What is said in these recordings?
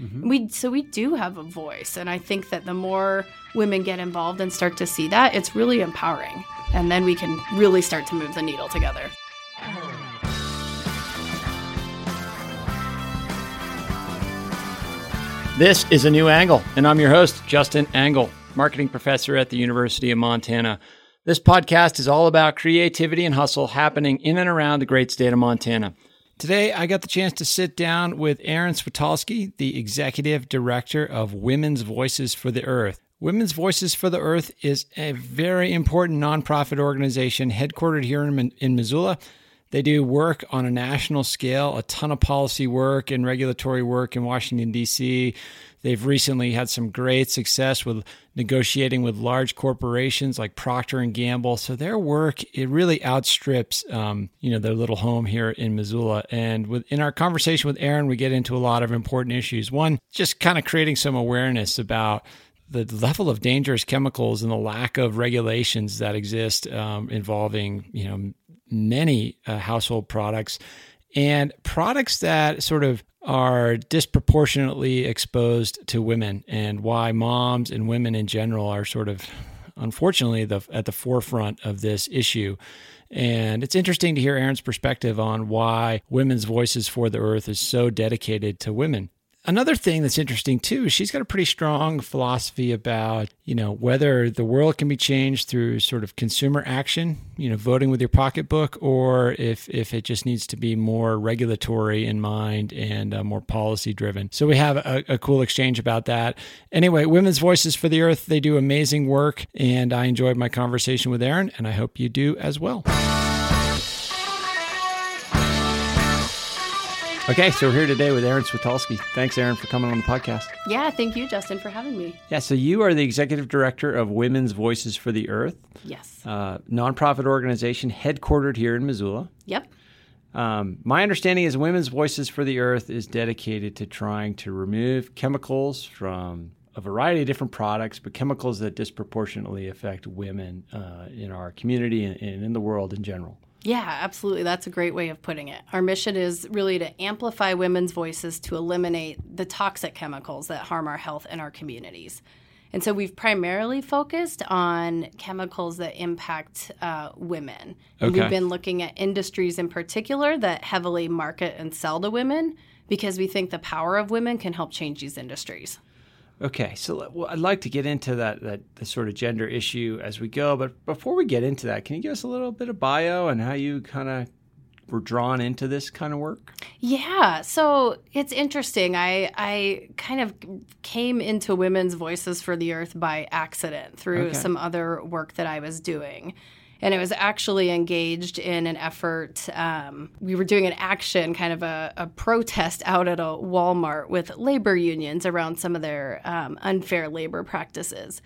Mm-hmm. We so we do have a voice, and I think that the more women get involved and start to see that, it's really empowering, and then we can really start to move the needle together. This is a new angle, and I'm your host, Justin Angle, marketing professor at the University of Montana. This podcast is all about creativity and hustle happening in and around the great state of Montana. Today, I got the chance to sit down with Erin Switalski, the executive director of Women's Voices for the Earth. Women's Voices for the Earth is a very important nonprofit organization headquartered here in, in Missoula. They do work on a national scale, a ton of policy work and regulatory work in Washington, D.C. They've recently had some great success with negotiating with large corporations like Procter and Gamble. So their work it really outstrips, um, you know, their little home here in Missoula. And with, in our conversation with Erin, we get into a lot of important issues. One, just kind of creating some awareness about the level of dangerous chemicals and the lack of regulations that exist um, involving, you know, many uh, household products and products that sort of are disproportionately exposed to women and why moms and women in general are sort of unfortunately the, at the forefront of this issue and it's interesting to hear Erin's perspective on why Women's Voices for the Earth is so dedicated to women. Another thing that's interesting too, she's got a pretty strong philosophy about, you know, whether the world can be changed through sort of consumer action, you know, voting with your pocketbook, or if if it just needs to be more regulatory in mind and uh, more policy driven. So we have a, a cool exchange about that. Anyway, Women's Voices for the Earth, they do amazing work, and I enjoyed my conversation with Erin, and I hope you do as well. Okay, so we're here today with Erin Switalski. Thanks, Erin, for coming on the podcast. Yeah, thank you, Justin, for having me. Yeah, so you are the executive director of Women's Voices for the Earth. Yes. Uh, nonprofit organization headquartered here in Missoula. Yep. Um, my understanding is Women's Voices for the Earth is dedicated to trying to remove chemicals from a variety of different products, but chemicals that disproportionately affect women uh, in our community and, and in the world in general. Yeah, absolutely. That's a great way of putting it. Our mission is really to amplify women's voices to eliminate the toxic chemicals that harm our health and our communities. And so we've primarily focused on chemicals that impact uh, women. And okay. we've been looking at industries in particular that heavily market and sell to women because we think the power of women can help change these industries. Okay, so well, I'd like to get into that that the sort of gender issue as we go, but before we get into that, can you give us a little bit of bio and how you kind of were drawn into this kind of work? Yeah, so it's interesting. I I kind of came into Women's Voices for the Earth by accident through okay. some other work that I was doing and it was actually engaged in an effort. Um, we were doing an action, kind of a, a, protest out at a Walmart with labor unions around some of their um, unfair labor practices.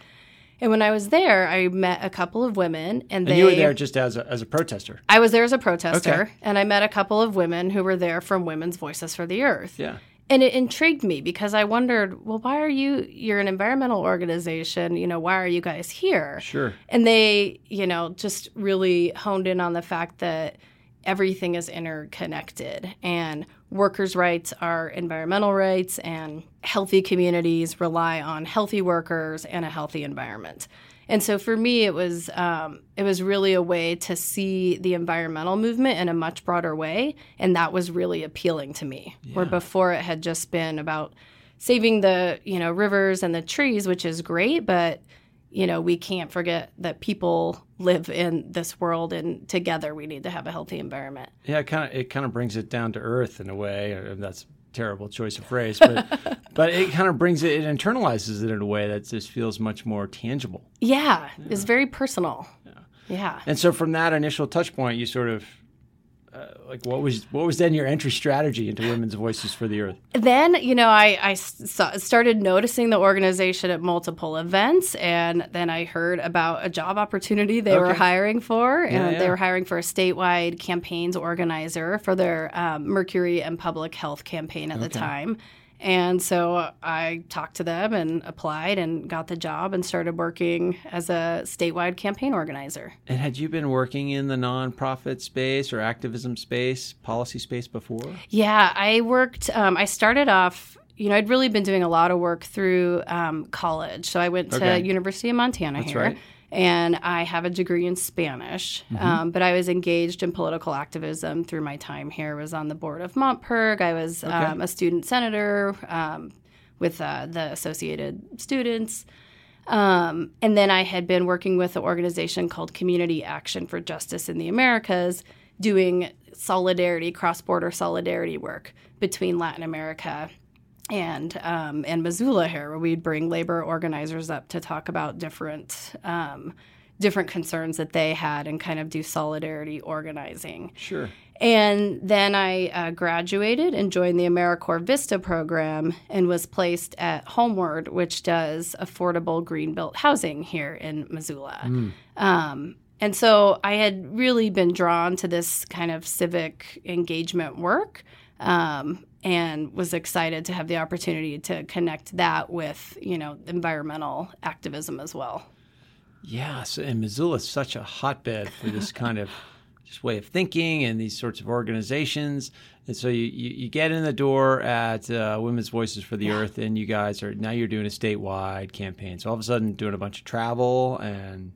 And when I was there, I met a couple of women, and, and they. you were there just as a, as a protester. I was there as a protester, okay. and I met a couple of women who were there from Women's Voices for the Earth. Yeah and it intrigued me because I wondered, well, why are you? You're an environmental organization. You know, why are you guys here? Sure. And they, you know, just really honed in on the fact that everything is interconnected and workers' rights are environmental rights, and healthy communities rely on healthy workers and a healthy environment. And so for me, it was um, it was really a way to see the environmental movement in a much broader way, and that was really appealing to me. Yeah. Where before it had just been about saving the you know rivers and the trees, which is great, but you know we can't forget that people live in this world, and together we need to have a healthy environment. Yeah, it kind of it kind of brings it down to earth in a way. That's terrible choice of phrase, but but it kind of brings it, it internalizes it in a way that just feels much more tangible. Yeah, yeah. it's very personal. Yeah. yeah. And so from that initial touch point, you sort of uh, like what was what was then your entry strategy into women's voices for the earth then you know i i saw, started noticing the organization at multiple events and then i heard about a job opportunity they okay. were hiring for and yeah, yeah. they were hiring for a statewide campaigns organizer for their um, mercury and public health campaign at okay. the time and so I talked to them and applied and got the job and started working as a statewide campaign organizer. And had you been working in the nonprofit space or activism space, policy space before? Yeah, I worked, um, I started off you know, I'd really been doing a lot of work through um, college. So I went to Okay. University of Montana That's here. right. And I have a degree in Spanish, Mm-hmm. um, but I was engaged in political activism through my time here. I was on the board of MontPIRG. I was um, a student senator um, with uh, the Associated Students. Um, and then I had been working with an organization called Community Action for Justice in the Americas, doing solidarity, cross border solidarity work between Latin America and um, and Missoula here, where we'd bring labor organizers up to talk about different um, different concerns that they had and kind of do solidarity organizing. Sure. And then I uh, graduated and joined the AmeriCorps Vista program and was placed at Homeward, which does affordable green built housing here in Missoula. Um, and so I had really been drawn to this kind of civic engagement work um, and was excited to have the opportunity to connect that with, you know, environmental activism as well. Yeah, so, and Missoula is such a hotbed for this kind of just way of thinking and these sorts of organizations. And so you, you, you get in the door at uh, Women's Voices for the Earth, and you guys are now you're doing a statewide campaign. So all of a sudden, doing a bunch of travel and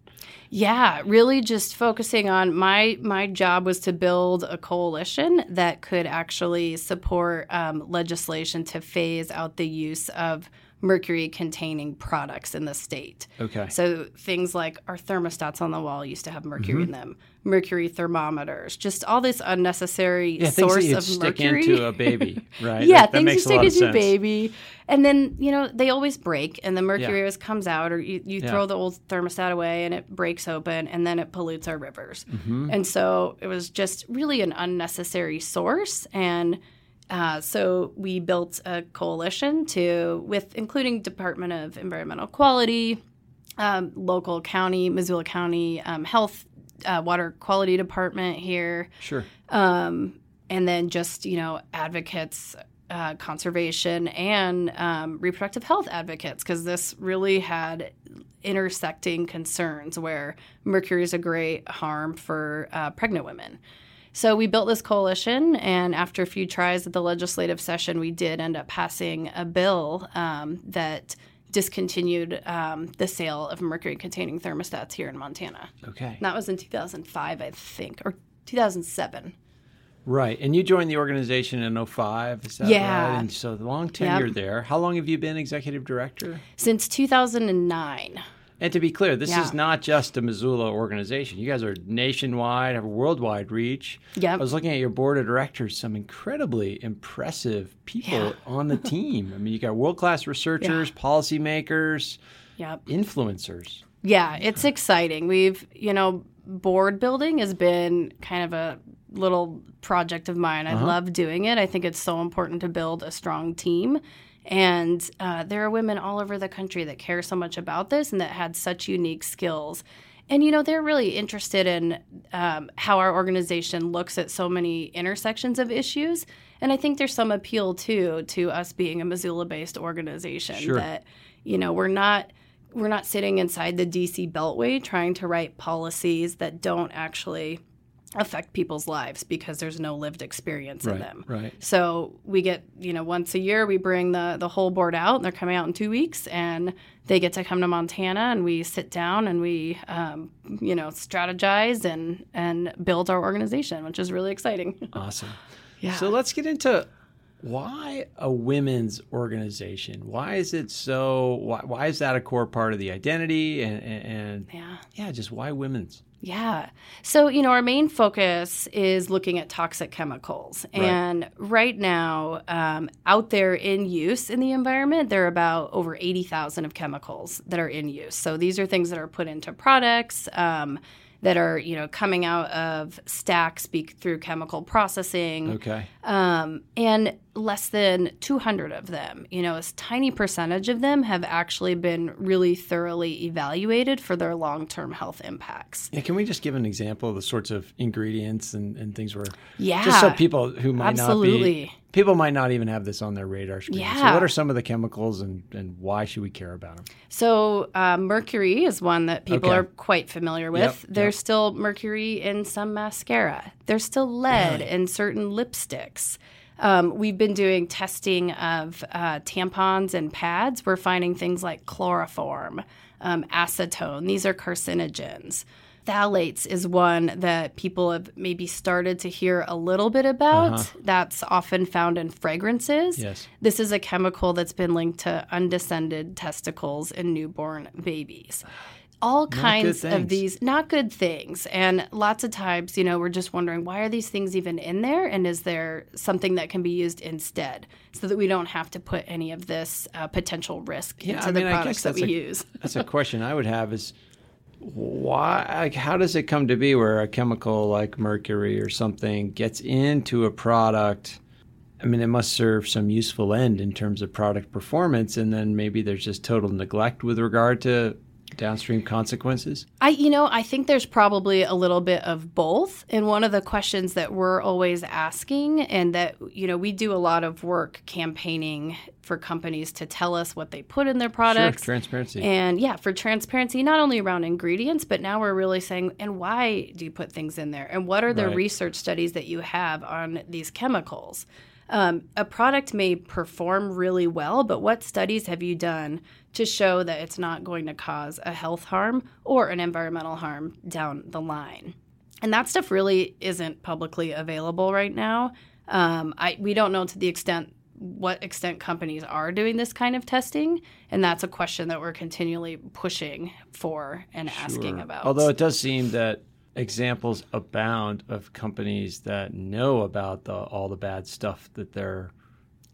Yeah, really just focusing on my my job was to build a coalition that could actually support um, legislation to phase out the use of mercury containing products in the state. okay, So things like our thermostats on the wall used to have mercury in them, mercury thermometers, just all this unnecessary yeah, source that you of stick mercury. into a baby, right? Yeah, That- that things you makes a stick into sense. baby. And then, you know, they always break and the mercury Yeah. always comes out or you, you Yeah. throw the old thermostat away and it breaks open and then it pollutes our rivers. Mm-hmm. And so it was just really an unnecessary source. And uh, so we built a coalition to, with including Department of Environmental Quality, um, local county, Missoula County um, Health, uh, Water Quality Department here Sure. um, and then just you know advocates uh, conservation and um, reproductive health advocates because this really had intersecting concerns where mercury is a great harm for uh, pregnant women so we built this coalition and after a few tries at the legislative session we did end up passing a bill um, that discontinued um, the sale of mercury containing thermostats here in montana Okay. and that was in 2005 i think or 2007 Right. And you joined the organization in 05, is that Yeah. right? And so the long tenure there. How long have you been executive director? since 2009. And to be clear, this Yeah. is not just a Missoula organization. You guys are nationwide, have a worldwide reach. Yep. I was looking at your board of directors, some incredibly impressive people Yeah. on the team. I mean, you got world class researchers, policymakers, Yep. influencers. Yeah, it's exciting. We've, you know, board building has been kind of a little project of mine. I uh-huh. love doing it. I think it's so important to build a strong team. And uh, there are women all over the country that care so much about this and that had such unique skills. And, you know, they're really interested in um, how our organization looks at so many intersections of issues. And I think there's some appeal, too, to us being a Missoula based organization Sure. that, you know, we're not we're not sitting inside the DC Beltway trying to write policies that don't actually affect people's lives because there's no lived experience in them. right. So we get, you know, once a year we bring the the whole board out and they're coming out in 2 weeks and they get to come to Montana and we sit down and we um, you know, strategize and and build our organization, which is really exciting. Awesome. Yeah. So let's get into why a women's organization. Why is it so? Why, why is that a core part of the identity? And, and, and yeah. yeah, just why women's? Yeah. So, you know, our main focus is looking at toxic chemicals. Right. And right now, um, out there in use in the environment, there are about over 80,000 of chemicals that are in use. So these are things that are put into products. Um, that are, you know, coming out of stacks be- through chemical processing, Okay. um, and less than 200 of them, you know, a tiny percentage of them have actually been really thoroughly evaluated for their long term health impacts. Yeah, can we just give an example of the sorts of ingredients and, and things where Yeah. just so people who might not Absolutely. be people might not even have this on their radar screen. So Yeah. what are some of the chemicals and, and why should we care about them? So, uh, mercury is one that people Okay. are quite familiar with. Yep, There's yep. still mercury in some mascara. There's still lead in certain lipsticks. Um, we've been doing testing of uh, tampons and pads. We're finding things like chloroform, um, acetone. These are carcinogens. Phthalates is one that people have maybe started to hear a little bit about. Uh-huh. That's often found in fragrances. Yes. This is a chemical that's been linked to undescended testicles in newborn babies. All kinds of these not good things. And lots of times, you know, we're just wondering why are these things even in there? And is there something that can be used instead so that we don't have to put any of this uh, potential risk Yeah, into I the mean, products that we a- use? That's a question I would have is why like, how does it come to be where a chemical like mercury or something gets into a product I mean, it must serve some useful end in terms of product performance, and then maybe there's just total neglect with regard to downstream consequences. I, you know, I think there's probably a little bit of both. And one of the questions that we're always asking, and that, you know, we do a lot of work campaigning for companies to tell us what they put in their products. Sure, transparency. And yeah, for transparency, not only around ingredients, but now we're really saying, and why do you put things in there? And what are the Right. research studies that you have on these chemicals? Um, a product may perform really well, but what studies have you done to show that it's not going to cause a health harm or an environmental harm down the line? And that stuff really isn't publicly available right now. Um, I, we don't know to the extent what extent companies are doing this kind of testing, and that's a question that we're continually pushing for and asking about. Although it does seem that examples abound of companies that know about the, all the bad stuff that their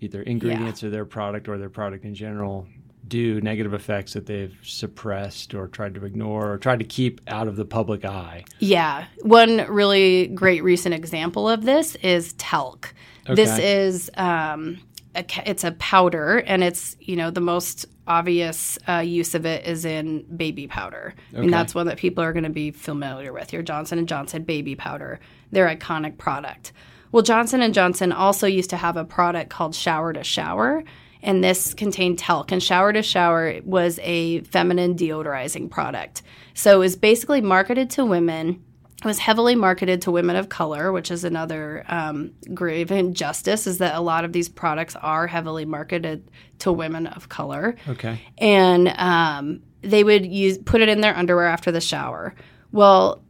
either ingredients or their product or their product in general do negative effects that they've suppressed or tried to ignore or tried to keep out of the public eye. Yeah. One really great recent example of this is talc. This is um, a, it's a powder, and it's you know the most obvious uh, use of it is in baby powder. Okay. mean that's one that people are going to be familiar with. Your Johnson and Johnson baby powder, their iconic product. Well, Johnson and Johnson also used to have a product called Shower to Shower, and this contained talc. And Shower to Shower was a feminine deodorizing product. So it was basically marketed to women. It was heavily marketed to women of color, which is another um, grave injustice. Is that a lot of these products are heavily marketed to women of color Okay. and um, they would use put it in their underwear after the shower. Well,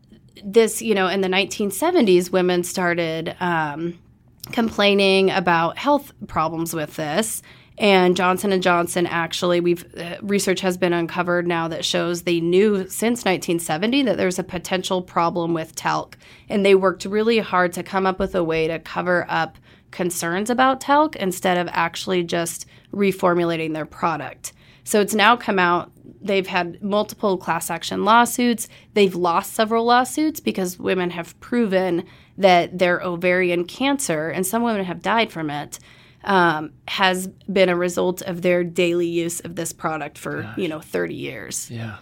this you know in the 1970s, women started um, complaining about health problems with this. And Johnson and Johnson actually, we've uh, research has been uncovered now that shows they knew since 1970 that there's a potential problem with talc, and they worked really hard to come up with a way to cover up concerns about talc instead of actually just reformulating their product. So it's now come out. They've had multiple class action lawsuits. They've lost several lawsuits because women have proven that their ovarian cancer, and some women have died from it, um, has been a result of their daily use of this product for you know 30 years. Yeah.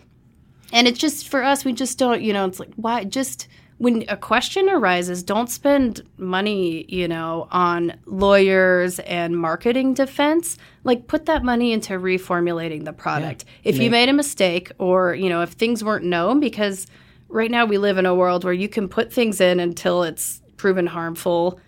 And it's just for us, we just don't, you know, it's like, why? Just when a question arises, don't spend money, you know, on lawyers and marketing defense. Like, put that money into reformulating the product. If you made a mistake or, you know, if things weren't known, because right now we live in a world where you can put things in until it's proven harmful.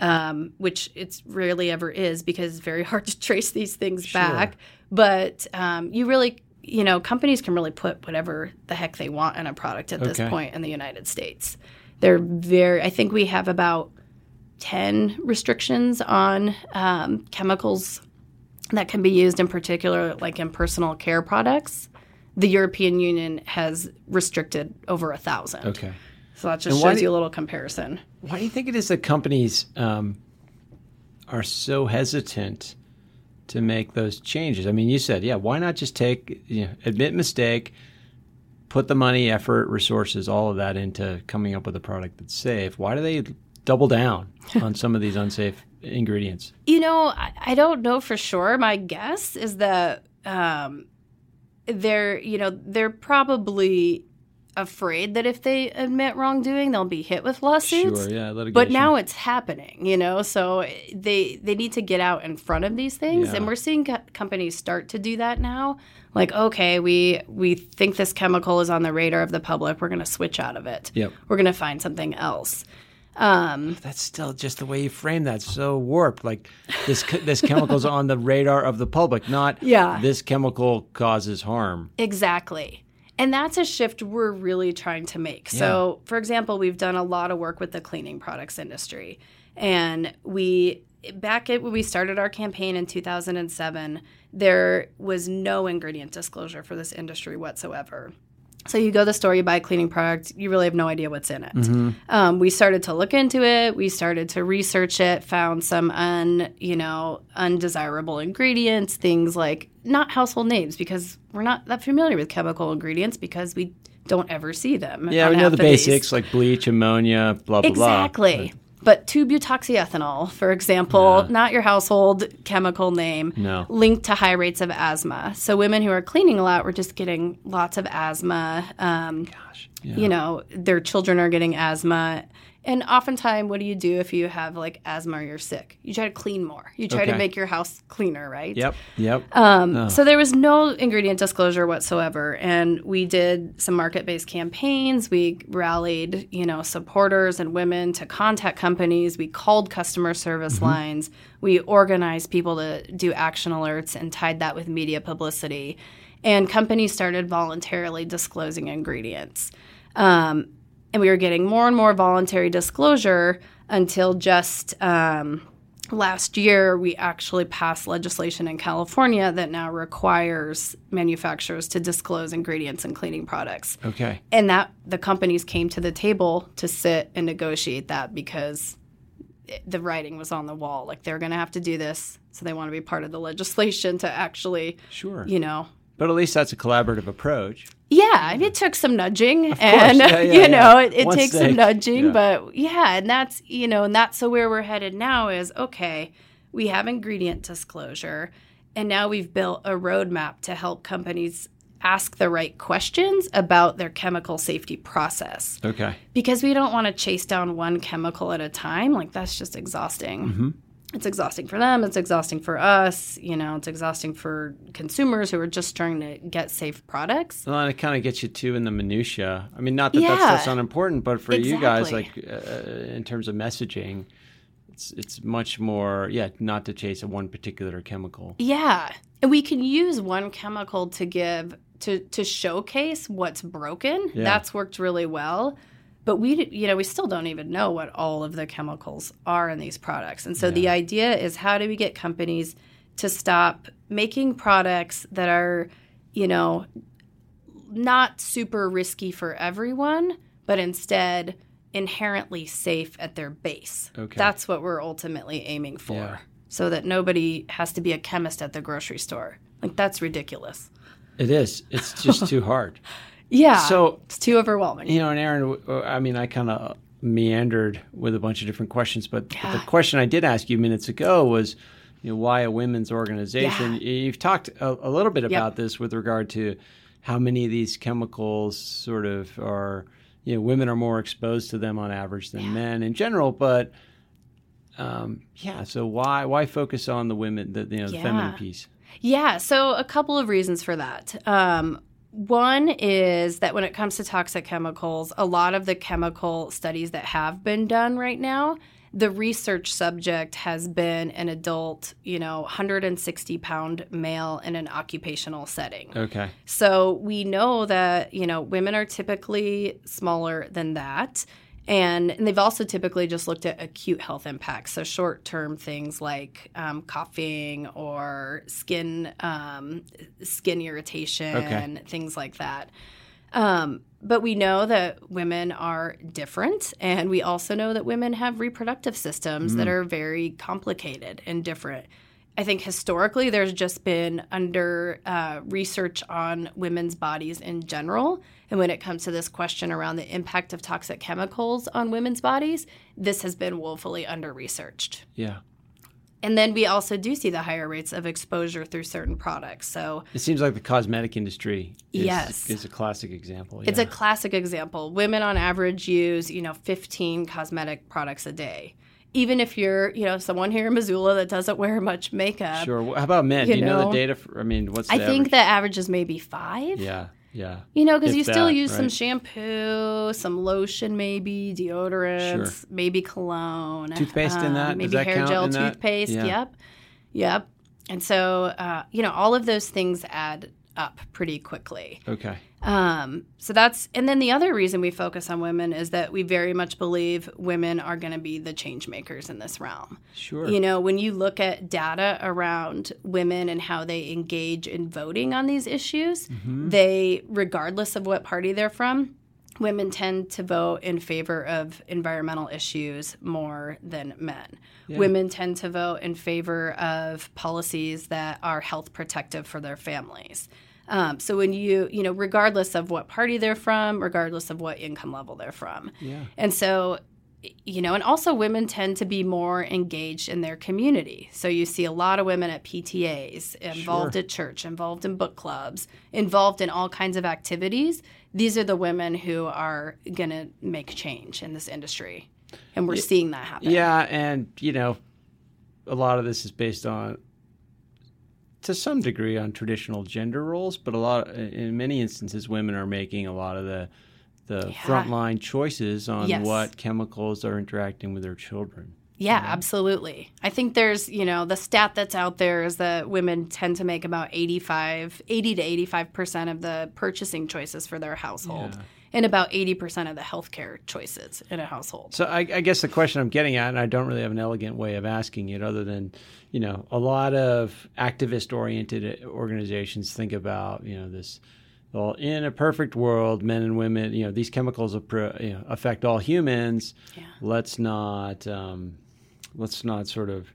Um, which it's rarely ever is because it's very hard to trace these things back. But um, you really, you know, companies can really put whatever the heck they want in a product at this point in the United States. They're very, I think we have about 10 restrictions on um, chemicals that can be used in particular, like in personal care products. The European Union has restricted over a thousand. Okay. So that just And shows you a little comparison. Why do you think it is that companies um, are so hesitant to make those changes? I mean, you said, yeah, why not just take, you know, admit mistake, put the money, effort, resources, all of that into coming up with a product that's safe? Why do they double down on some of these unsafe ingredients? You know, I, I don't know for sure. My guess is that um, they're, you know, they're probably afraid that if they admit wrongdoing, they'll be hit with lawsuits. Sure, yeah, litigation. But now it's happening, you know. So they they need to get out in front of these things, Yeah. and we're seeing co- companies start to do that now. Like, okay, we we think this chemical is on the radar of the public. We're going to switch out of it. Yep. We're going to find something else. Um, That's still just the way you frame that so warped. Like this this chemical's on the radar of the public, not Yeah. this chemical causes harm. Exactly. And that's a shift we're really trying to make. So, for example, we've done a lot of work with the cleaning products industry. And we, back at when we started our campaign in 2007, there was no ingredient disclosure for this industry whatsoever. So you go to the store, you buy a cleaning product, you really have no idea what's in it. Um, we started to look into it. We started to research it. Found some un, you know, undesirable ingredients, things like not household names because we're not that familiar with chemical ingredients because we don't ever see them. Yeah, we know the of these. basics like bleach, ammonia, blah blah blah. Exactly. blah. But 2-butoxyethanol, for example, not your household chemical name, No. linked to high rates of asthma. So women who are cleaning a lot were just getting lots of asthma. Um, Gosh. Yeah. You know, their children are getting asthma. And oftentimes, what do you do if you have like asthma or you're sick? You try to clean more. You try to make your house cleaner, right? Yep. Yep. Um, So there was no ingredient disclosure whatsoever, and we did some market-based campaigns. We rallied, you know, supporters and women to contact companies. We called customer service lines. We organized people to do action alerts and tied that with media publicity. And companies started voluntarily disclosing ingredients. Um, and we were getting more and more voluntary disclosure until just um, last year we actually passed legislation in California that now requires manufacturers to disclose ingredients in cleaning products. okay. And that the companies came to the table to sit and negotiate that because the writing was on the wall. Like they're going to have to do this, so they want to be part of the legislation to actually, Sure. you know, But at least that's a collaborative approach. yeah, it took some nudging, and Yeah, yeah, you know, yeah. it, it takes stake. some nudging, but yeah, and that's you know, and that's so where we're headed now is okay. We have ingredient disclosure, and now we've built a roadmap to help companies ask the right questions about their chemical safety process Okay. because we don't want to chase down one chemical at a time. Like that's just exhausting. Mm-hmm. It's exhausting for them. It's exhausting for us. You know, it's exhausting for consumers who are just trying to get safe products. Well, and it kind of gets you too in the minutia. I mean, not that that's, Yeah. unimportant, but for you guys, like uh, in terms of messaging, it's it's much more yeah, not to chase a one particular chemical. Yeah. And we can use one chemical to give to to showcase what's broken. Yeah. That's worked really well. But we you know, we still don't even know what all of the chemicals are in these products. And so the idea is how do we get companies to stop making products that are, you know, not super risky for everyone, but instead inherently safe at their base. Okay. That's what we're ultimately aiming for. Yeah. So that nobody has to be a chemist at the grocery store. Like that's ridiculous. It is. It's just too hard. Yeah. So it's too overwhelming. you know, and Erin, uh, I mean, I kind of meandered with a bunch of different questions, but, but the question I did ask you minutes ago was, you know, why a women's organization? Yeah. You've talked a, a little bit Yep. about this with regard to how many of these chemicals sort of are, you know, women are more exposed to them on average than men in general, but. Um, yeah, so why why focus on the women, the you know, the feminine piece? Yeah, so a couple of reasons for that. Um, one is that when it comes to toxic chemicals, a lot of the chemical studies that have been done right now, the research subject has been an adult, you know, 160 pound male in an occupational setting. Okay, So we know that, you know, women are typically smaller than that. And, and they've also typically just looked at acute health impacts. So short term things like um, coughing or skin, um, skin irritation, Okay. things like that. Um, but we know that women are different, and we also know that women have reproductive systems that are very complicated and different. I think historically there's just been under uh, research on women's bodies in general. And when it comes to this question around the impact of toxic chemicals on women's bodies, this has been woefully under researched. yeah. And then we also do see the higher rates of exposure through certain products. So It seems like the cosmetic industry is, Yes. is a classic example. It's a classic example. Women on average use, you know, 15 cosmetic products a day. Even if you're, you know, someone here in Missoula that doesn't wear much makeup, Sure. How about men? you Do you know, the data? For, I mean, what's the I think average? the average is maybe five. Yeah. Yeah. You know, because you still that, use some shampoo, some lotion, maybe deodorants, Sure. maybe cologne, um, Toothpaste in that? Does maybe that hair count gel, toothpaste. Yeah. Yep, yep. And so, uh, you know, all of those things add up pretty quickly. Okay. Um, so that's, and then the other reason we focus on women is that we very much believe women are going to be the change makers in this realm. Sure. You know, when you look at data around women and how they engage in voting on these issues, Mm-hmm. they, regardless of what party they're from, women tend to vote in favor of environmental issues more than men. Yeah. Women tend to vote in favor of policies that are health protective for their families. Um, so when you, you know, regardless of what party they're from, regardless of what income level they're from, yeah. and so, you know, and also women tend to be more engaged in their community. So you see a lot of women at PTAs, involved Sure. at church, involved in book clubs, involved in all kinds of activities. These are the women who are going to make change in this industry. And we're seeing that happen. Yeah, and you know, a lot of this is based on, to some degree, on traditional gender roles, but a lot, in many instances, women are making a lot of the the Yeah. frontline choices on Yes. what chemicals are interacting with their children. Yeah, absolutely. I think there's, you know, the stat that's out there is that women tend to make about 85, 80 to 85% of the purchasing choices for their household Yeah. and about 80% of the healthcare choices in a household. So I, I guess the question I'm getting at, and I don't really have an elegant way of asking it, other than you know, a lot of activist-oriented organizations think about you know this. Well, in a perfect world, men and women, you know, these chemicals appro- you know, affect all humans. Yeah. Let's not, um, let's not sort of,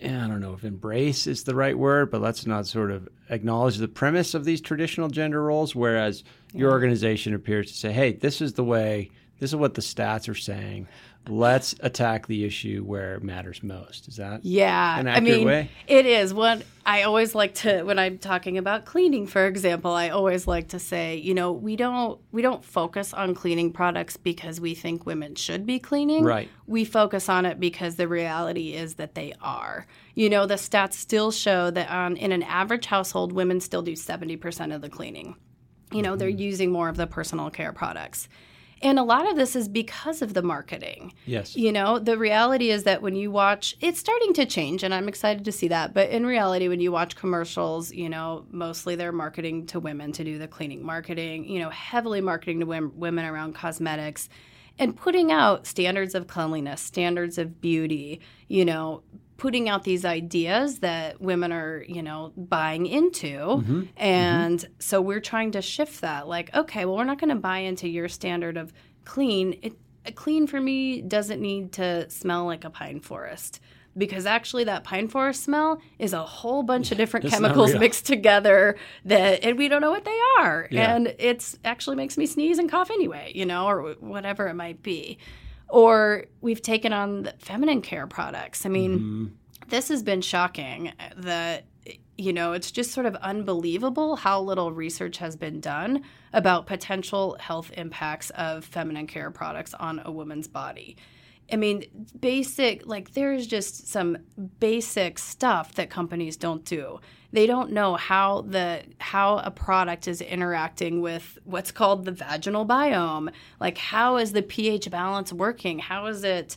eh, I don't know if embrace is the right word, but let's not sort of acknowledge the premise of these traditional gender roles. Whereas your organization appears to say, hey, this is the way, this is what the stats are saying. Let's attack the issue where it matters most. Is that? Yeah, An I mean, way? it is. What I always like to when I'm talking about cleaning, for example, I always like to say, you know, we don't we don't focus on cleaning products because we think women should be cleaning. Right. We focus on it because the reality is that they are. You know, the stats still show that um, in an average household, women still do 70% of the cleaning. You know, they're using more of the personal care products. And a lot of this is because of the marketing. Yes. You know, the reality is that when you watch, it's starting to change, and I'm excited to see that. But in reality, when you watch commercials, you know, mostly they're marketing to women to do the cleaning marketing, you know, heavily marketing to women around cosmetics and putting out standards of cleanliness, standards of beauty, you know, putting out these ideas that women are, you know, buying into. Mm-hmm. And mm-hmm. so we're trying to shift that. Like, okay, well, we're not going to buy into your standard of clean. It, a clean for me doesn't need to smell like a pine forest. Because actually, that pine forest smell is a whole bunch of different It's chemicals mixed together that, and we don't know what they are. Yeah. And it's actually makes me sneeze and cough anyway, you know, or whatever it might be. Or we've taken on the feminine care products. I mean, Mm-hmm. this has been shocking that you know it's just sort of unbelievable how little research has been done about potential health impacts of feminine care products on a woman's body i mean basic like there's just some basic stuff that companies don't do they don't know how the how a product is interacting with what's called the vaginal biome like how is the ph balance working how is it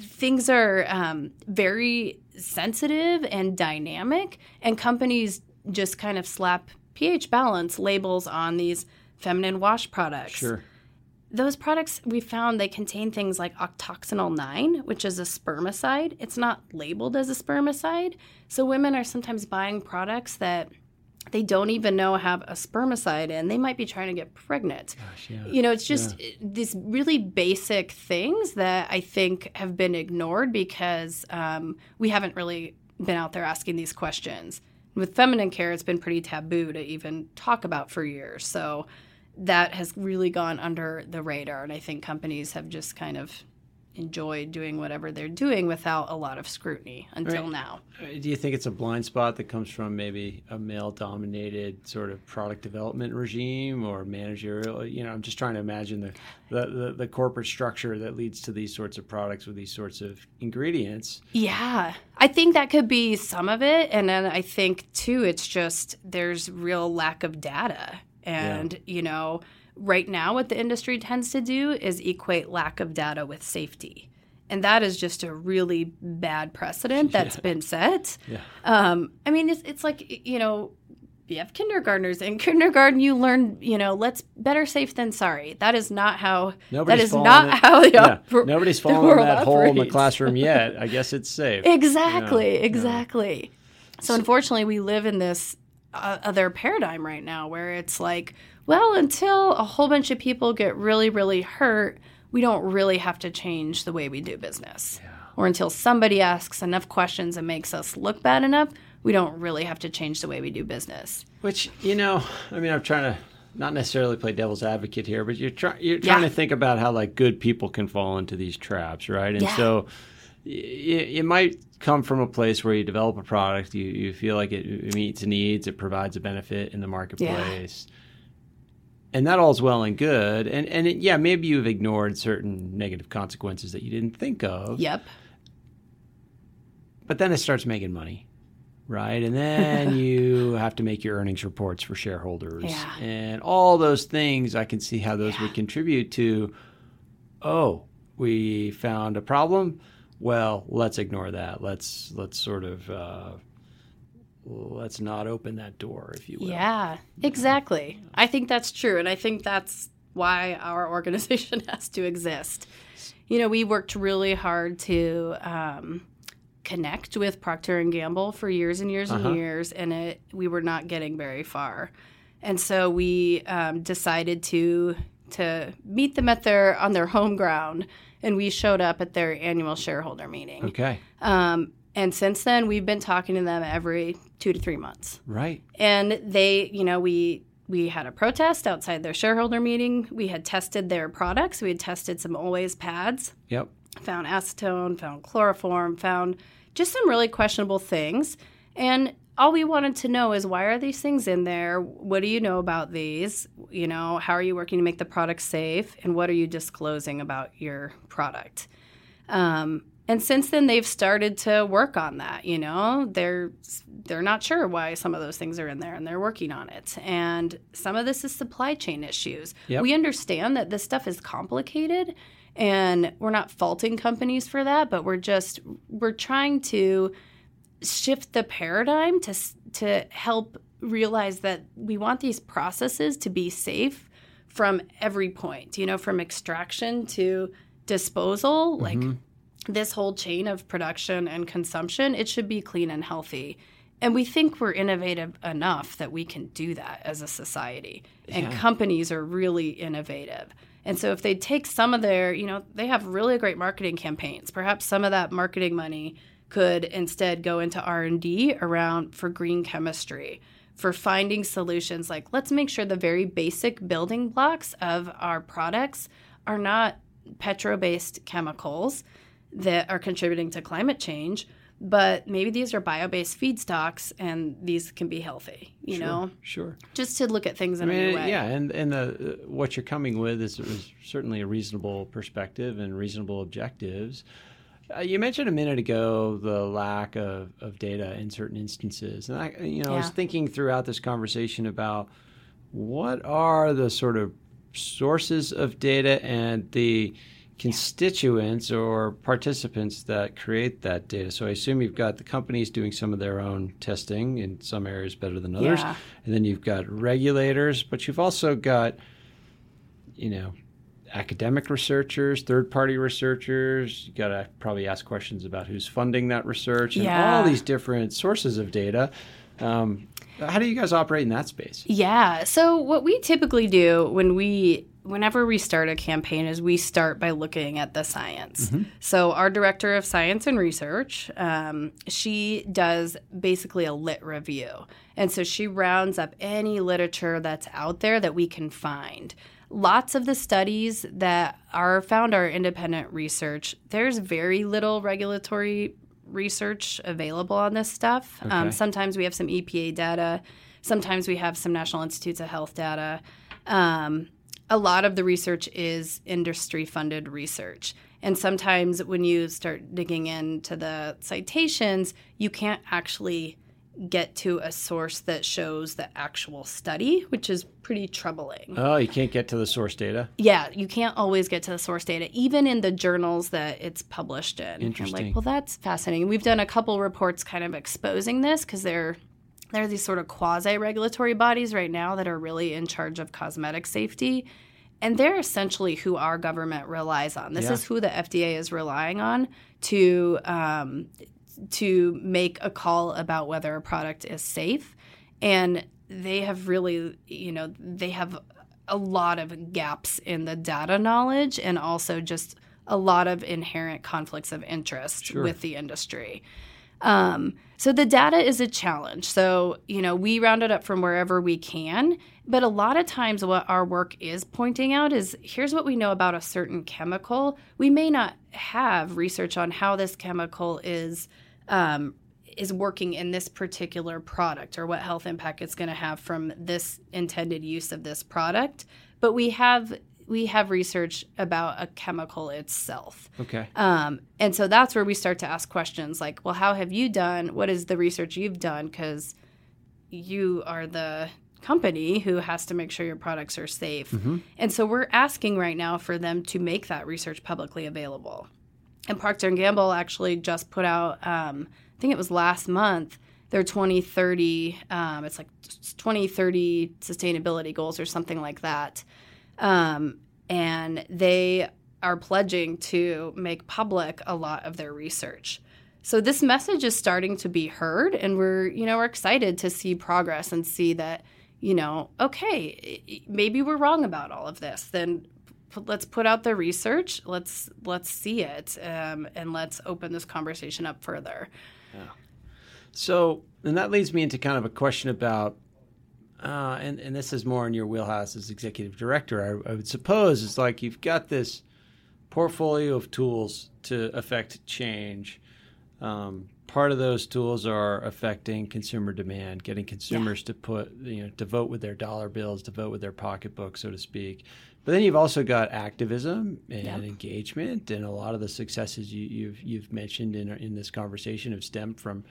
things are um, very sensitive and dynamic, and companies just kind of slap pH balance labels on these feminine wash products. Sure. Those products we found they contain things like octoxynol 9, which is a spermicide. It's not labeled as a spermicide. So women are sometimes buying products that they don't even know have a spermicide in. They might be trying to get pregnant. Gosh, yeah. You know, it's just these really basic things that I think have been ignored because um, we haven't really been out there asking these questions. With feminine care, it's been pretty taboo to even talk about for years. So that has really gone under the radar. And I think companies have just kind of enjoyed doing whatever they're doing without a lot of scrutiny until Right. now. Uh, Do you think it's a blind spot that comes from maybe a male dominated sort of product development regime or managerial? You know, I'm just trying to imagine the, the, the, the corporate structure that leads to these sorts of products with these sorts of ingredients. Yeah, I think that could be some of it. And then I think, too, it's just there's real lack of data. And, yeah. you know, right now, what the industry tends to do is equate lack of data with safety. And that is just a really bad precedent that's yeah. been set. Yeah. Um, I mean, it's, it's like, you know, you have kindergartners in kindergarten you learn you know let's better safe than sorry that is not how nobody's that is not it. how the, yeah. nobody's fallen in that operates. hole in the classroom yet i guess it's safe exactly yeah. exactly yeah. so unfortunately we live in this uh, other paradigm right now where it's like well until a whole bunch of people get really really hurt we don't really have to change the way we do business or until somebody asks enough questions and makes us look bad enough we don't really have to change the way we do business. Which, you know, I mean, I'm trying to not necessarily play devil's advocate here, but you're trying you're trying yeah. to think about how like good people can fall into these traps, right? And yeah. so it, might come from a place where you develop a product, you, you feel like it, it meets needs, it provides a benefit in the marketplace. Yeah. And that all's well and good. And and it, yeah, maybe you've ignored certain negative consequences that you didn't think of. Yep. But then it starts making money right? And then you have to make your earnings reports for shareholders. Yeah. And all those things, I can see how those yeah. would contribute to, oh, we found a problem. Well, let's ignore that. Let's let's sort of uh, let's not open that door, if you will. Yeah, exactly. I think that's true, and I think that's why our organization has to exist. You know, we worked really hard to um, connect with Procter and Gamble for years and years uh-huh. and years, and it we were not getting very far. And so we um, decided to to meet them at their on their home ground, and we showed up at their annual shareholder meeting. Okay. Um, and since then, we've been talking to them every two to three months. Right. And they, you know, we we had a protest outside their shareholder meeting. We had tested their products. We had tested some Always pads. Yep. Found acetone, found chloroform, found just some really questionable things. And all we wanted to know is why are these things in there? What do you know about these? You know, how are you working to make the product safe? And what are you disclosing about your product? Um, and since then, they've started to work on that. You know, they're they're not sure why some of those things are in there, and they're working on it. And some of this is supply chain issues. Yep. We understand that this stuff is complicated, and we're not faulting companies for that, but we're just we're trying to shift the paradigm to to help realize that we want these processes to be safe from every point, you know, from extraction to disposal, mm-hmm. like this whole chain of production and consumption, it should be clean and healthy. And we think we're innovative enough that we can do that as a society. And yeah. companies are really innovative. And so if they take some of their, you know, they have really great marketing campaigns. Perhaps some of that marketing money could instead go into R&D around for green chemistry, for finding solutions. Like let's make sure the very basic building blocks of our products are not petro-based chemicals that are contributing to climate change, but maybe these are bio-based feedstocks and these can be healthy you sure, know? sure. Just to look at things in I mean, a new way. yeah and and the, what you're coming with is, is, certainly a reasonable perspective and reasonable objectives uh, you mentioned a minute ago the lack of, of data in certain instances and i you know yeah. i was thinking throughout this conversation about what are the sort of sources of data and the constituents or participants that create that data. So I assume you've got the companies doing some of their own testing in some areas better than others. Yeah. And then you've got regulators, but you've also got, you know, academic researchers, third party researchers. You got to probably ask questions about who's funding that research and yeah. all these different sources of data. Um, how do you guys operate in that space? Yeah. So, what we typically do when we whenever we start a campaign is we start by looking at the science. Mm-hmm. So our director of science and research, um, she does basically a lit review, and so she rounds up any literature that's out there that we can find. Lots of the studies that are found are independent research. There's very little regulatory research available on this stuff. Um, okay. Um, sometimes we have some EPA data. Sometimes we have some National Institutes of Health data. Um, a lot of the research is industry funded research. And sometimes when you start digging into the citations, you can't actually get to a source that shows the actual study, which is pretty troubling. Oh, you can't get to the source data? Yeah, you can't always get to the source data, even in the journals that it's published in. Interesting. I'm like, well, that's fascinating. We've done a couple reports kind of exposing this because there, there are these sort of quasi regulatory bodies right now that are really in charge of cosmetic safety. And they're essentially who our government relies on. This Yeah. is who the FDA is relying on to um, to make a call about whether a product is safe. And they have really, you know, they have a lot of gaps in the data knowledge and also just a lot of inherent conflicts of interest Sure. with the industry. Um, so the data is a challenge. So, you know, we round it up from wherever we can. But a lot of times, what our work is pointing out is here's what we know about a certain chemical. We may not have research on how this chemical is. Um, is working in this particular product or what health impact it's going to have from this intended use of this product but we have we have research about a chemical itself Okay. um, and so that's where we start to ask questions like, well, how have you done? What is the research you've done? Because you are the company who has to make sure your products are safe. And so we're asking right now for them to make that research publicly available. And Procter and Gamble actually just put out, um, I think it was last month, their 2030, um, it's like 2030 sustainability goals or something like that. Um, and they are pledging to make public a lot of their research. So this message is starting to be heard, and we're you know we're excited to see progress and see that you know okay maybe we're wrong about all of this. Then let's put out the research. Let's let's see it, um, and let's open this conversation up further. Yeah. So, and that leads me into kind of a question about, uh, and and this is more in your wheelhouse as executive director. I, I would suppose it's like you've got this portfolio of tools to affect change. Um, part of those tools are affecting consumer demand, getting consumers to put you know to vote with their dollar bills, to vote with their pocketbook, so to speak. But then you've also got activism and Yep. engagement, and a lot of the successes you, you've you've mentioned in in this conversation have stemmed from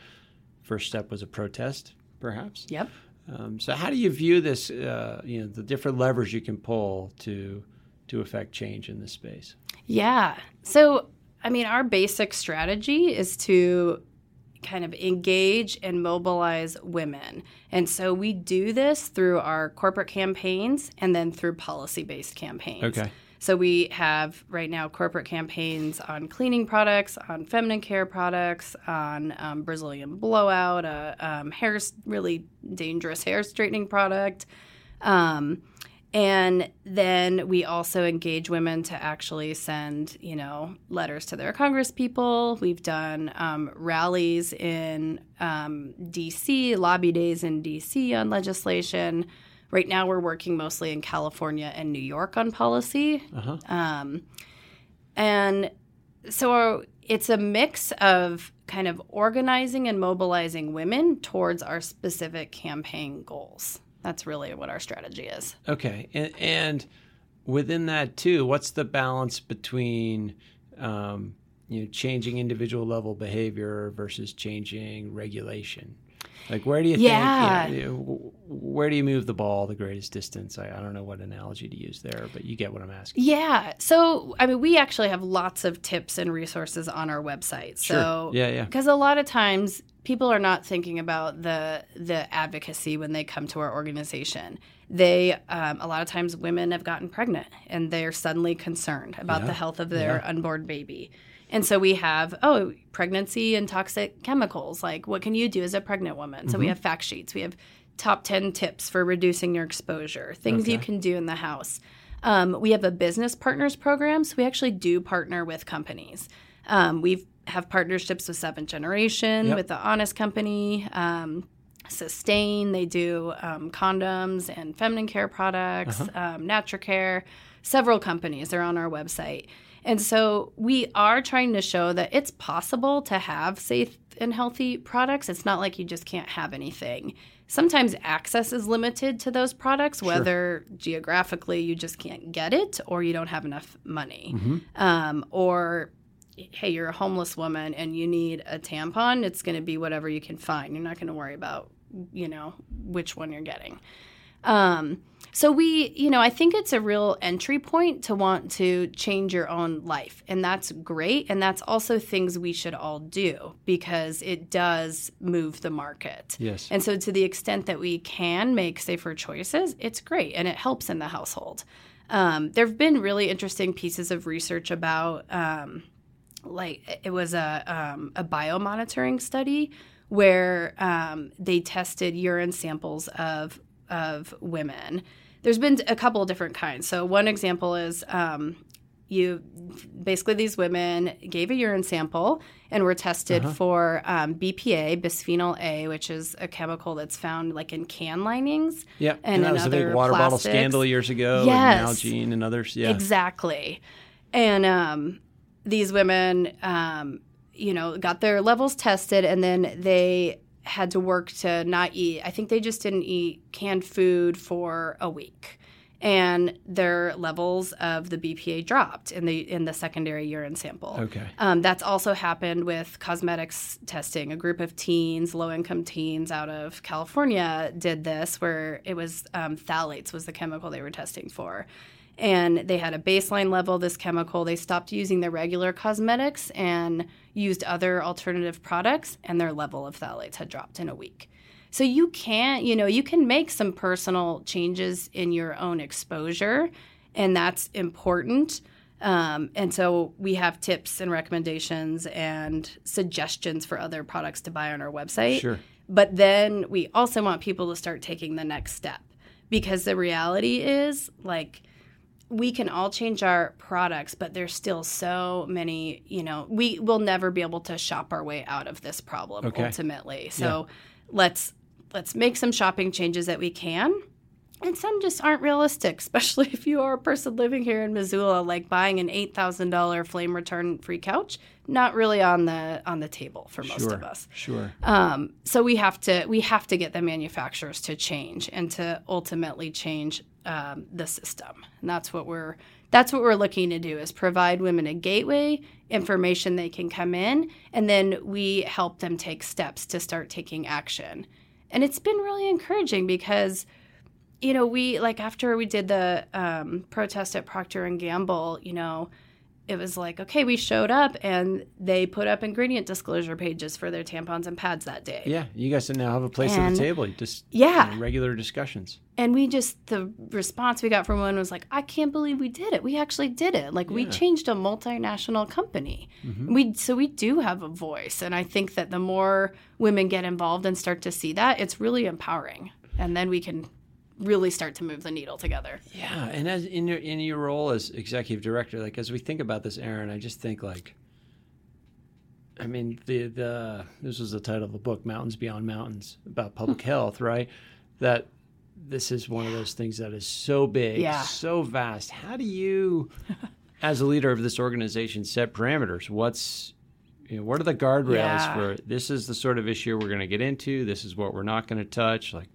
first step was a protest, perhaps. Yep. Um, so how do you view this? Uh, you know, the different levers you can pull to to affect change in this space. Yeah. So, I mean, our basic strategy is to kind of engage and mobilize women. And so we do this through our corporate campaigns and then through policy based campaigns. Okay. So we have right now corporate campaigns on cleaning products, on feminine care products, on um, Brazilian blowout, a um, hair really dangerous hair straightening product. Um, and then we also engage women to actually send, you know, letters to their congresspeople. We've done um, rallies in um, D.C., lobby days in D.C. on legislation. Right now, we're working mostly in California and New York on policy. Uh-huh. Um, and so it's a mix of kind of organizing and mobilizing women towards our specific campaign goals. That's really what our strategy is. Okay, and, and within that too, what's the balance between um, you know changing individual level behavior versus changing regulation? Like where do you Yeah. think? You know, where do you move the ball the greatest distance? I, I don't know what analogy to use there, but you get what I'm asking. Yeah. So, I mean, we actually have lots of tips and resources on our website. So, Yeah, yeah. Because a lot of times people are not thinking about the the advocacy when they come to our organization. They um, a lot of times women have gotten pregnant and they're suddenly concerned about Yeah. the health of their unborn baby. And so we have, oh, pregnancy and toxic chemicals. Like, what can you do as a pregnant woman? So we have fact sheets. We have top 10 tips for reducing your exposure, things you can do in the house. Um, we have a business partners program. So we actually do partner with companies. Um, we have partnerships with Seventh Generation, Yep. with the Honest Company. Um, Sustain, they do um, condoms and feminine care products, um, Natracare, several companies They're on our website. And so we are trying to show that it's possible to have safe and healthy products. It's not like you just can't have anything. Sometimes access is limited to those products, whether geographically you just can't get it or you don't have enough money, um, or hey, you're a homeless woman and you need a tampon, it's going to be whatever you can find. You're not going to worry about, you know, which one you're getting. Um, so we, you know, I think it's a real entry point to want to change your own life. And that's great. And that's also things we should all do because it does move the market. Yes. And so to the extent that we can make safer choices, it's great and it helps in the household. Um, there have been really interesting pieces of research about, um, like, it was a, um, a biomonitoring study where um, they tested urine samples of of women. There's been a couple of different kinds. So one example is um, you basically these women gave a urine sample and were tested uh-huh. for um, BPA, bisphenol A, which is a chemical that's found like in can linings. Yeah, and, and that was a big water plastics. bottle scandal years ago. Yes, and Nalgene and others. Yeah, exactly. And um, these women, um, you know, got their levels tested, and then they had to work to not eat. I think they just didn't eat canned food for a week. And their levels of the BPA dropped in the in the secondary urine sample. Okay, um, that's also happened with cosmetics testing. A group of teens, low income teens out of California, did this, where it was um, phthalates was the chemical they were testing for, and they had a baseline level of this chemical. They stopped using their regular cosmetics and used other alternative products, and their level of phthalates had dropped in a week. So you can't, you know, you can make some personal changes in your own exposure, and that's important. Um, and so we have tips and recommendations and suggestions for other products to buy on our website. Sure. But then we also want people to start taking the next step because the reality is like we can all change our products, but there's still so many, you know, we will never be able to shop our way out of this problem okay. ultimately. So yeah. let's let's make some shopping changes that we can. And some just aren't realistic, especially if you are a person living here in Missoula, like buying an eight thousand dollar flame retardant free couch, not really on the on the table for most sure, of us. Sure. Um, so we have to we have to get the manufacturers to change and to ultimately change um, the system. And that's what we're that's what we're looking to do is provide women a gateway, information they can come in, and then we help them take steps to start taking action. And it's been really encouraging because you know we like after we did the um, protest at procter and gamble you know it was like, okay, we showed up and they put up ingredient disclosure pages for their tampons and pads that day. Yeah, you guys now have a place and, at the table. Just yeah, you know, regular discussions. And we just the response we got from one was like, I can't believe we did it. We actually did it. Like yeah. we changed a multinational company. Mm-hmm. We so we do have a voice, and I think that the more women get involved and start to see that, it's really empowering. And then we can really start to move the needle together. Yeah, and as in your in your role as executive director, like as we think about this, Erin, I just think like, I mean, the the this was the title of the book, Mountains Beyond Mountains, about public health, right? That this is one of those things that is so big, yeah. so vast. How do you, as a leader of this organization, set parameters? What's you know, what are the guardrails yeah. for this is the sort of issue we're going to get into this is what we're not going to touch like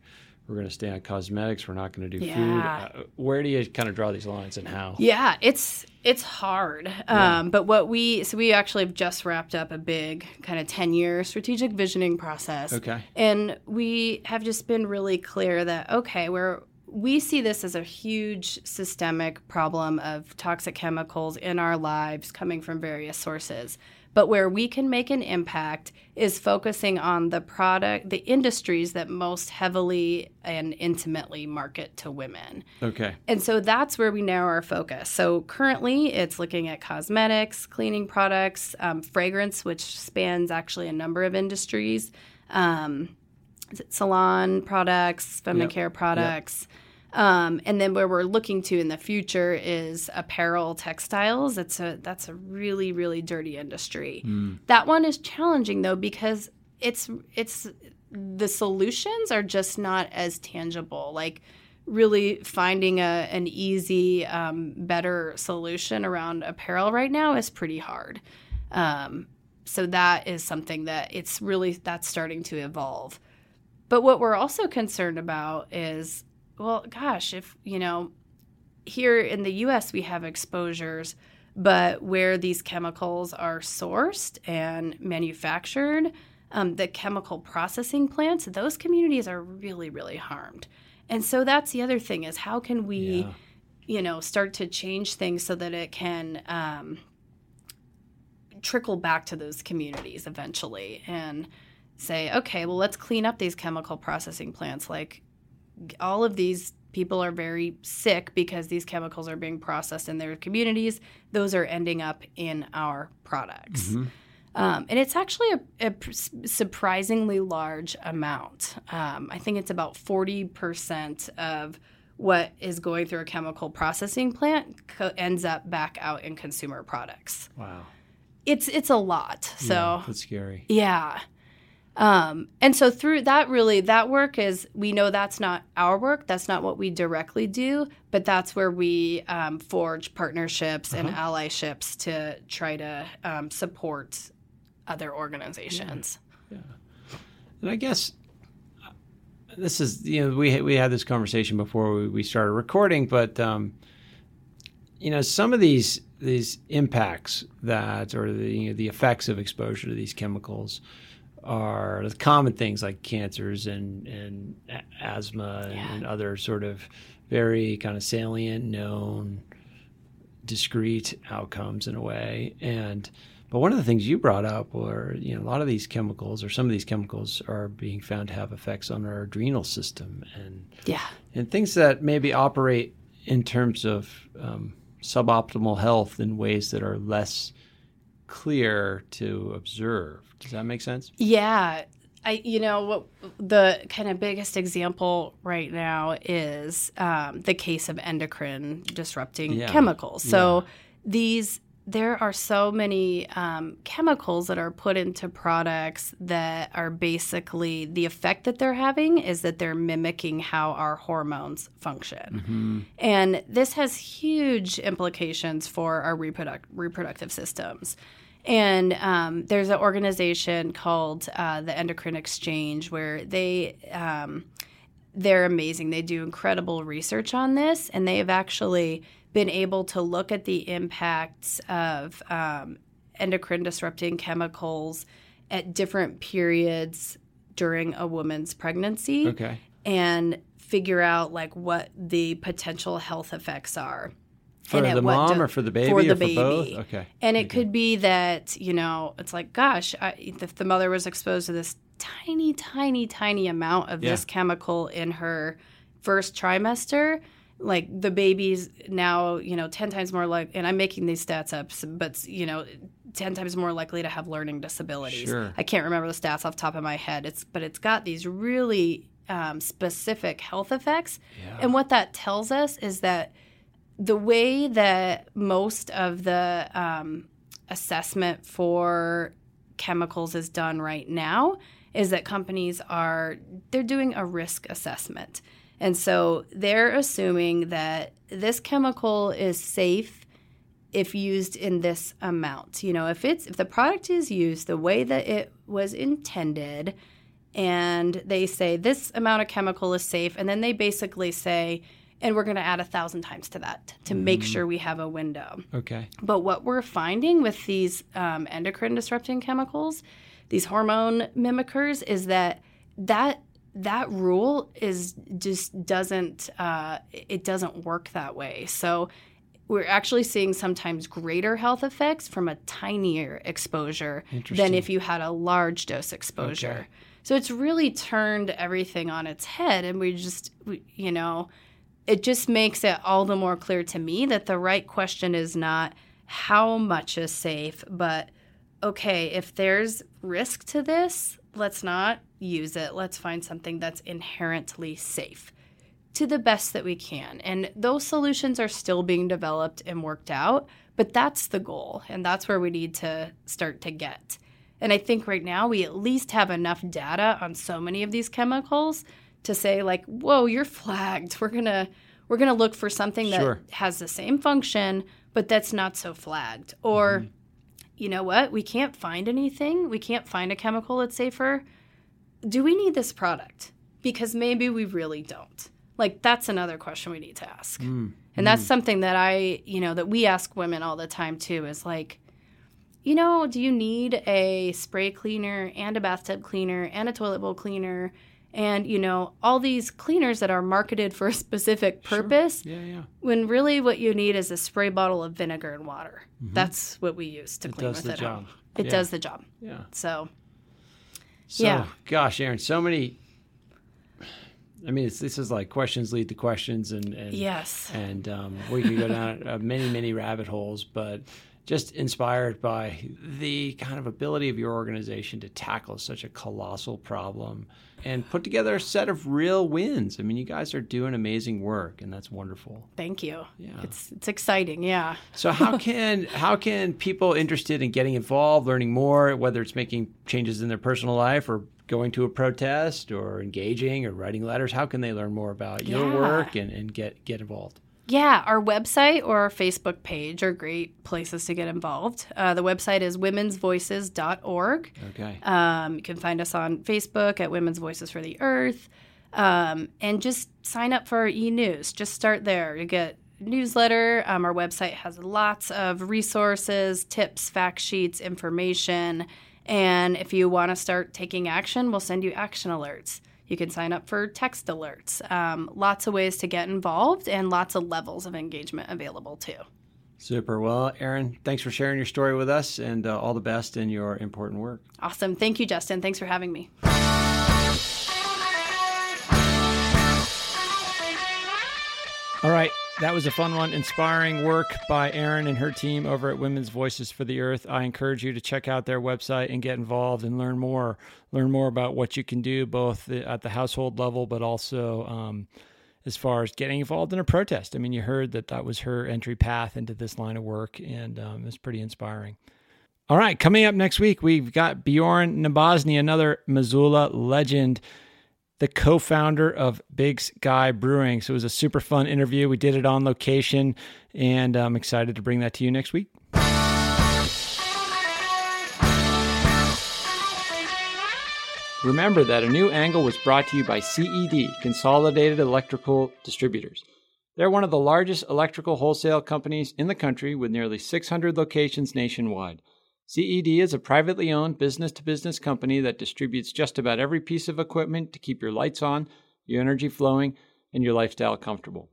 we're going to stay on cosmetics we're not going to do yeah. food uh, where do you kind of draw these lines and how? Yeah it's it's hard. Yeah. um, but what we so we actually have just wrapped up a big kind of 10 year strategic visioning process. Okay. And we have just been really clear that okay we're we see this as a huge systemic problem of toxic chemicals in our lives coming from various sources but where we can make an impact is focusing on the product, the industries that most heavily and intimately market to women. Okay. And so that's where we narrow our focus. So currently it's looking at cosmetics, cleaning products, um, fragrance, which spans actually a number of industries, um, salon products, feminine yep. care products. Yep um, and then where we're looking to in the future is apparel, textiles. It's a that's a really really dirty industry. Mm. That one is challenging though because it's it's the solutions are just not as tangible. Like really finding a an easy, um, better solution around apparel right now is pretty hard. Um, so that is something that it's really that's starting to evolve. But what we're also concerned about is well, gosh, if, you know, here in the US we have exposures but where these chemicals are sourced and manufactured, um, the chemical processing plants, those communities are really, really harmed. And so that's the other thing is how can we, Yeah. you know, start to change things so that it can um, trickle back to those communities eventually and say, okay, well, let's clean up these chemical processing plants. Like all of these people are very sick because these chemicals are being processed in their communities. Those are ending up in our products. Mm-hmm. Um, and it's actually a surprisingly large amount. Um, I think it's about 40% of what is going through a chemical processing plant co- ends up back out in consumer products. Wow. It's it's a lot. So Yeah, that's scary. yeah. Um, and so through that, really, that work is we know that's not our work. That's not what we directly do, but that's where we um, forge partnerships and allyships to try to um, support other organizations. Yeah. And I guess uh, this is you know we we had this conversation before we, we started recording, but um, you know some of these these impacts that or the you know, the effects of exposure to these chemicals are the common things like cancers and and asthma and, Yeah. and other sort of very kind of salient known discrete outcomes in a way and but one of the things you brought up were you know a lot of these chemicals or some of these chemicals are being found to have effects on our adrenal system and Yeah. and things that maybe operate in terms of um, suboptimal health in ways that are less clear to observe. Does that make sense? Yeah. I, you know, what the kind of biggest example right now is um, the case of endocrine disrupting Yeah. chemicals. So these, there are so many um, chemicals that are put into products that are basically the effect that they're having is that they're mimicking how our hormones function. And this has huge implications for our reproduct- reproductive systems. And um, there's an organization called uh, the Endocrine Exchange where they um, they're amazing. They do incredible research on this, and they have actually been able to look at the impacts of um, endocrine disrupting chemicals at different periods during a woman's pregnancy Okay. and figure out like what the potential health effects are. For And the mom do- or for the baby for or the for both? baby. Okay. And it could be that, you know, it's like, gosh, I, if the mother was exposed to this tiny, tiny, tiny amount of this chemical in her first trimester, like the baby's now, you know, 10 times more like, and I'm making these stats up, but, you know, 10 times more likely to have learning disabilities. Sure. I can't remember the stats off the top of my head. It's, but it's got these really um, specific health effects. Yeah. And what that tells us is that the way that most of the um, assessment for chemicals is done right now is that companies are they're doing a risk assessment. And so they're assuming that this chemical is safe if used in this amount. You know if it's if the product is used the way that it was intended and they say this amount of chemical is safe and then they basically say and we're going to add a thousand times to that to make sure we have a window Okay. but what we're finding with these um, endocrine disrupting chemicals, these hormone mimickers, is that that that rule is just doesn't uh, it doesn't work that way. So we're actually seeing sometimes greater health effects from a tinier exposure than if you had a large dose exposure. Okay. So it's really turned everything on its head, and we just, we, you know, it just makes it all the more clear to me that the right question is not how much is safe, but okay, if there's risk to this, let's not use it. Let's find something that's inherently safe to the best that we can. And those solutions are still being developed and worked out, but that's the goal. And that's where we need to start to get. And I think right now we at least have enough data on so many of these chemicals to say like, "Whoa, you're flagged. We're to we're to look for something that Sure. has the same function but that's not so flagged." Or Mm-hmm. you know what? We can't find anything. We can't find a chemical that's safer. Do we need this product? Because maybe we really don't. like that's another question we need to ask. Mm. And that's mm. something that I, you know, that we ask women all the time too is like, you know, do you need a spray cleaner and a bathtub cleaner and a toilet bowl cleaner? And, you know, all these cleaners that are marketed for a specific purpose. Sure. Yeah, yeah. When really what you need is a spray bottle of vinegar and water. Mm-hmm. That's what we use to it clean with it. Job. It yeah. does the job. Yeah. So, so, yeah. gosh, Erin so many I mean, this is like questions lead to questions, and, and yes, and um, we could go down uh, many, many rabbit holes. But just inspired by the kind of ability of your organization to tackle such a colossal problem and put together a set of real wins. I mean, you guys are doing amazing work, and that's wonderful. Thank you. Yeah, it's it's exciting. Yeah. so how can how can people interested in getting involved, learning more, whether it's making changes in their personal life or going to a protest or engaging or writing letters, how can they learn more about yeah. your work and, and get, get involved? Yeah, our website or our Facebook page are great places to get involved. Uh, the website is womensvoices.org. Okay. Um, you can find us on Facebook at Women's Voices for the Earth. Um, and just sign up for our e news. Just start there. You get newsletter. Um, our website has lots of resources, tips, fact sheets, information. And if you want to start taking action, we'll send you action alerts. You can sign up for text alerts. Um, lots of ways to get involved and lots of levels of engagement available too. Super. Well, Erin, thanks for sharing your story with us and uh, all the best in your important work. Awesome. Thank you, Justin. Thanks for having me. All right. That was a fun one. Inspiring work by Erin and her team over at Women's Voices for the Earth. I encourage you to check out their website and get involved and learn more. Learn more about what you can do both at the household level, but also um, as far as getting involved in a protest. I mean, you heard that that was her entry path into this line of work, and um, it's pretty inspiring. All right, coming up next week, we've got Bjorn Nabozny, another Missoula legend the co-founder of Big Sky Brewing. So it was a super fun interview. We did it on location, and I'm excited to bring that to you next week. Remember that a new angle was brought to you by CED, Consolidated Electrical Distributors. They're one of the largest electrical wholesale companies in the country with nearly 600 locations nationwide. CED is a privately owned business to business company that distributes just about every piece of equipment to keep your lights on, your energy flowing, and your lifestyle comfortable.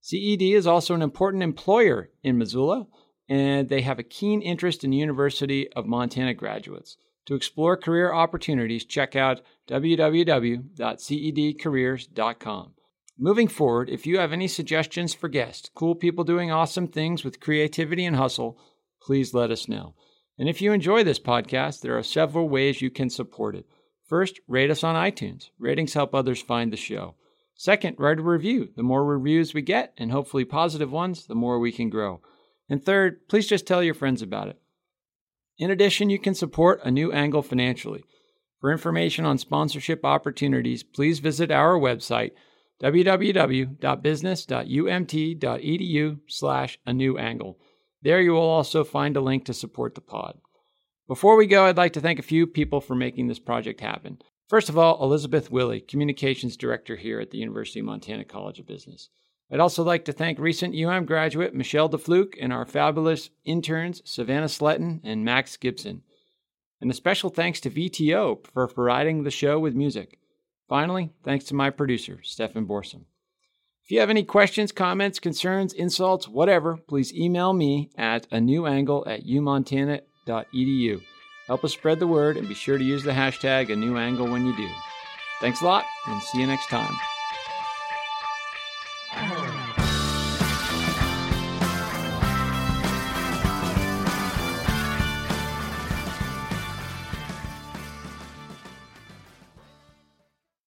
CED is also an important employer in Missoula, and they have a keen interest in University of Montana graduates. To explore career opportunities, check out www.cedcareers.com. Moving forward, if you have any suggestions for guests, cool people doing awesome things with creativity and hustle, please let us know. And if you enjoy this podcast, there are several ways you can support it. First, rate us on iTunes. Ratings help others find the show. Second, write a review. The more reviews we get, and hopefully positive ones, the more we can grow. And third, please just tell your friends about it. In addition, you can support A New Angle financially. For information on sponsorship opportunities, please visit our website, www.business.umt.edu slash a new angle. There you will also find a link to support the pod. Before we go, I'd like to thank a few people for making this project happen. First of all, Elizabeth Willie, Communications Director here at the University of Montana College of Business. I'd also like to thank recent UM graduate Michelle DeFluke and our fabulous interns Savannah Sletton and Max Gibson. And a special thanks to VTO for providing the show with music. Finally, thanks to my producer, Stefan Borsom. If you have any questions, comments, concerns, insults, whatever, please email me at a new angle at umontana.edu. Help us spread the word and be sure to use the hashtag a new angle when you do. Thanks a lot and see you next time.